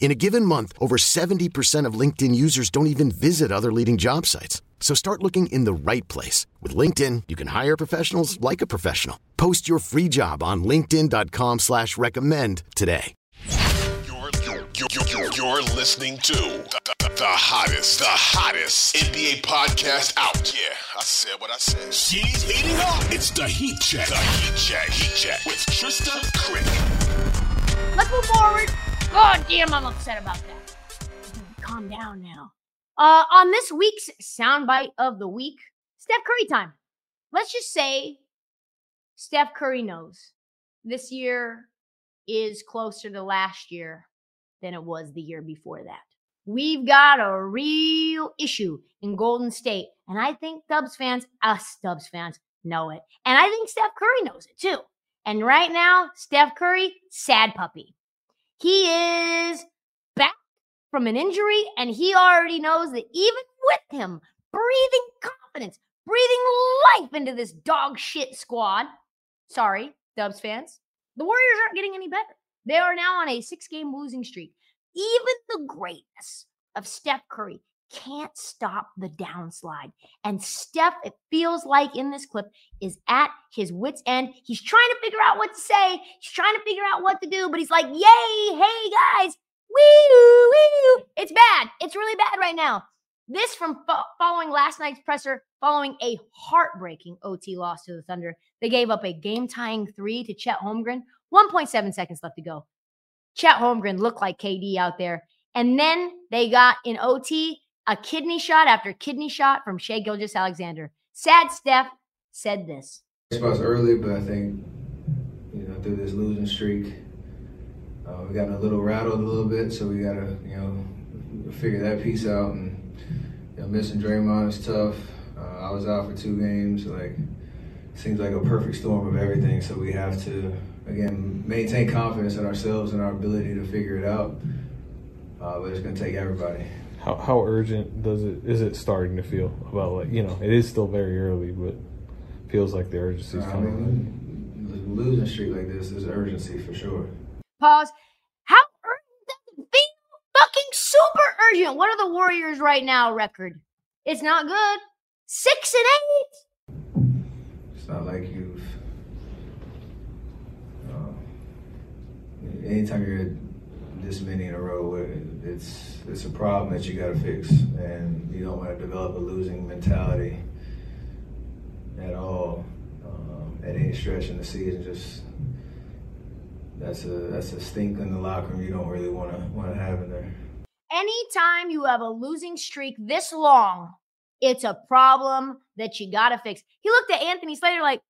In a given month, over 70% of LinkedIn users don't even visit other leading job sites. So start looking in the right place. With LinkedIn, you can hire professionals like a professional. Post your free job on linkedin.com slash recommend today. You're, you're, you're, you're listening to the, the, the hottest, the hottest NBA podcast out. Yeah, I said what I said. She's heating up. It's the Heat Check. The Heat Check. Heat Check with Trysta Krick. God damn, I'm upset about that. Calm down now. Uh, on this week's soundbite of the week, Steph Curry time. Let's just say Steph Curry knows this year is closer to last year than it was the year before that. We've got a real issue in Golden State, and I think Dubs fans, us Dubs fans, know it. And I think Steph Curry knows it too. And right now, Steph Curry, sad puppy. He is back from an injury, and he already knows that even with him breathing confidence, breathing life into this dog shit squad. Sorry, Dubs fans. The Warriors aren't getting any better. They are now on a six game losing streak. Even the greatness of Steph Curry can't stop the downslide. And Steph, it feels like in this clip, is at his wits' end. He's trying to figure out what to say. He's trying to figure out what to do, but he's like, yay, hey guys, wee wee. It's bad. It's really bad right now. This from fo- following last night's presser, following a heartbreaking OT loss to the Thunder. They gave up a game tying three to Chet Holmgren. 1.7 seconds left to go. Chet Holmgren looked like KD out there. And then they got in OT a kidney shot after kidney shot from Shai Gilgeous-Alexander. Sad Steph said this. I suppose early, but I think you know through this losing streak, uh, we got a little rattled a little bit, so we gotta you know figure that piece out. And you know, missing Draymond is tough. Uh, I was out for two games. Like seems like a perfect storm of everything. So we have to again maintain confidence in ourselves and our ability to figure it out. Uh, but it's gonna take everybody. How, how urgent does it is it starting to feel about like you know it is still very early but feels like the urgency is I coming mean, losing streak like this is urgency for sure. Pause. How urgent does it feel? Fucking super urgent. What are the Warriors right now record? It's not good. Six and eight. It's not like you've. Uh, anytime you're this many in a row, it's it's a problem that you got to fix, and you don't want to develop a losing mentality at all um, at any stretch in the season. Just that's a that's a stink in the locker room you don't really want to want to have in there. Anytime you have a losing streak this long, it's a problem that you gotta fix. He looked at Anthony Slater like,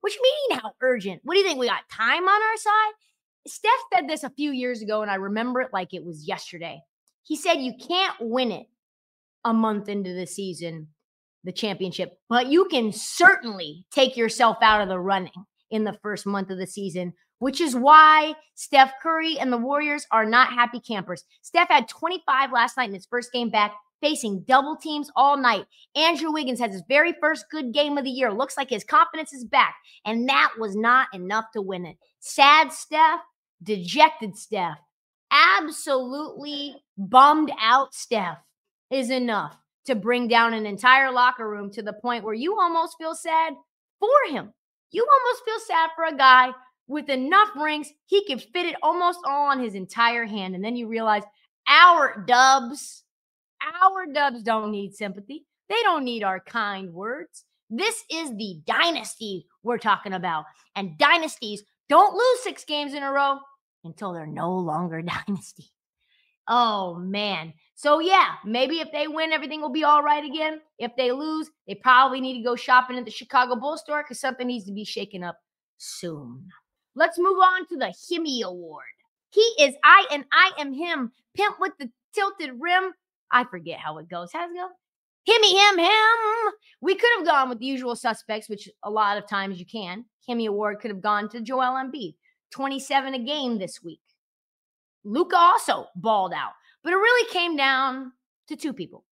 what you mean how urgent? What do you think? We got time on our side? Steph said this a few years ago, and I remember it like it was yesterday. He said you can't win it a month into the season, the championship, but you can certainly take yourself out of the running in the first month of the season, which is why Steph Curry and the Warriors are not happy campers. Steph had 25 last night in his first game back, facing double teams all night. Andrew Wiggins has his very first good game of the year. Looks like his confidence is back, and that was not enough to win it. Sad Steph, dejected Steph, absolutely bummed out Steph is enough to bring down an entire locker room to the point where you almost feel sad for him. You almost feel sad for a guy with enough rings, he could fit it almost all on his entire hand. And then you realize our dubs, our dubs don't need sympathy. They don't need our kind words. This is the dynasty we're talking about. And dynasties don't lose six games in a row until they're no longer dynasty. Oh man. So yeah, maybe if they win, everything will be all right again. If they lose, they probably need to go shopping at the Chicago Bull store because something needs to be shaken up soon. Let's move on to the Himmy Award. He is I and I am him. Pimp with the tilted rim. I forget how it goes. How's it go? Himmy him him. We could have gone with the usual suspects, which a lot of times you can. Himmy Award could have gone to Joel Embiid. 27 a game this week. Luka also balled out, but it really came down to two people,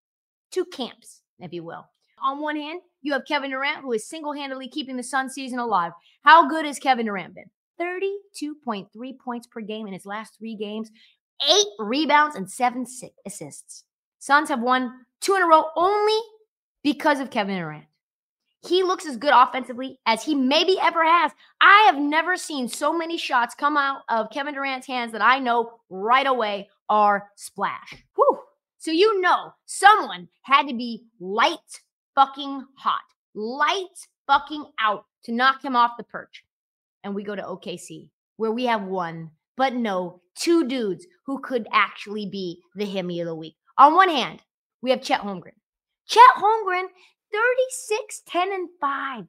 two camps, if you will. On one hand, you have Kevin Durant, who is single handedly keeping the Sun season alive. How good has Kevin Durant been? 32.3 points per game in his last three games, eight rebounds, and seven assists. Suns have won two in a row only because of Kevin Durant. He looks as good offensively as he maybe ever has. I have never seen so many shots come out of Kevin Durant's hands that I know right away are splash. Whew. So you know someone had to be light fucking hot, light fucking out to knock him off the perch. And we go to OKC, where we have one, but no, two dudes who could actually be the Himmy of the week. On one hand, we have Chet Holmgren. Chet Holmgren 36, 10, and 5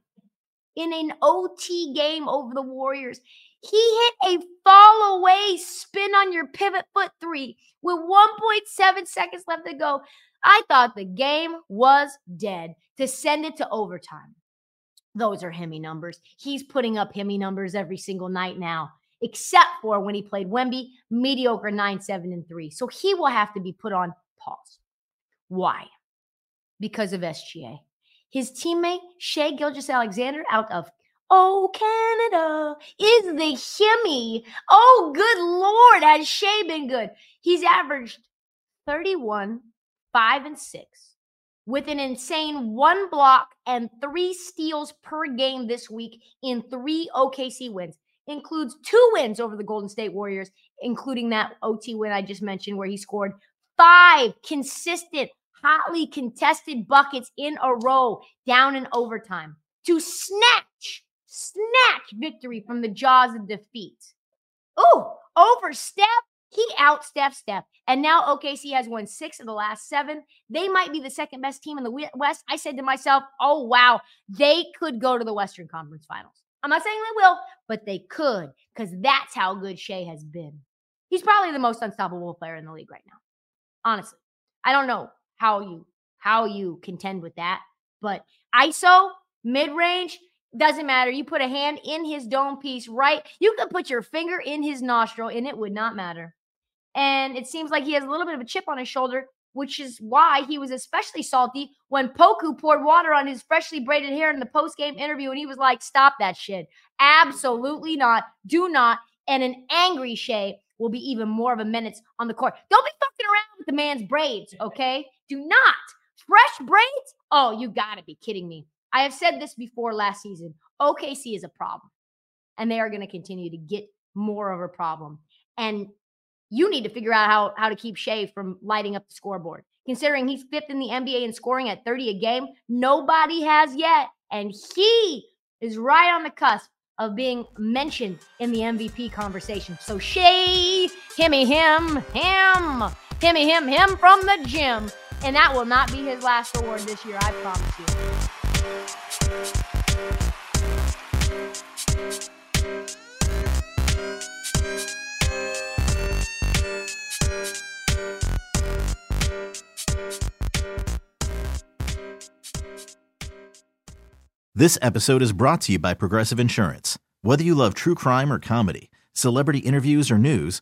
in an OT game over the Warriors. He hit a fall away spin on your pivot foot three with 1.7 seconds left to go. I thought the game was dead to send it to overtime. Those are Himmy numbers. He's putting up Himmy numbers every single night now, except for when he played Wemby, mediocre 9, 7, and 3. So he will have to be put on pause. Why? Because of SGA. His teammate, Shai Gilgeous-Alexander, out of Oh, Canada is the Himmy. Oh, good Lord, has Shai been good? He's averaged 31, 5, and 6 with an insane one block and three steals per game this week in three OKC wins. Includes two wins over the Golden State Warriors, including that OT win I just mentioned, where he scored five consistent hotly contested buckets in a row down in overtime to snatch, snatch victory from the jaws of defeat. Oh, over Steph. He out Steph. And now OKC has won six of the last seven. They might be the second best team in the West. I said to myself, oh, wow, they could go to the Western Conference Finals. I'm not saying they will, but they could because that's how good Shai has been. He's probably the most unstoppable player in the league right now. Honestly, I don't know how you how you contend with that. But ISO mid range doesn't matter. You put a hand in his dome piece, right? You could put your finger in his nostril, and it would not matter. And it seems like he has a little bit of a chip on his shoulder, which is why he was especially salty when Poku poured water on his freshly braided hair in the post game interview, and he was like, "Stop that shit! Absolutely not! Do not!" And an angry Shai will be even more of a menace on the court. Don't be the man's braids, okay? Do not. Fresh braids? Oh, you got to be kidding me. I have said this before last season. OKC is a problem, and they are going to continue to get more of a problem. And you need to figure out how, how to keep Shai from lighting up the scoreboard. Considering he's fifth in the NBA in scoring at 30 a game, nobody has yet. And he is right on the cusp of being mentioned in the MVP conversation. So Shai, himmy him, him, himmy him, him from the gym. And that will not be his last award this year, I promise you. This episode is brought to you by Progressive Insurance. Whether you love true crime or comedy, celebrity interviews or news,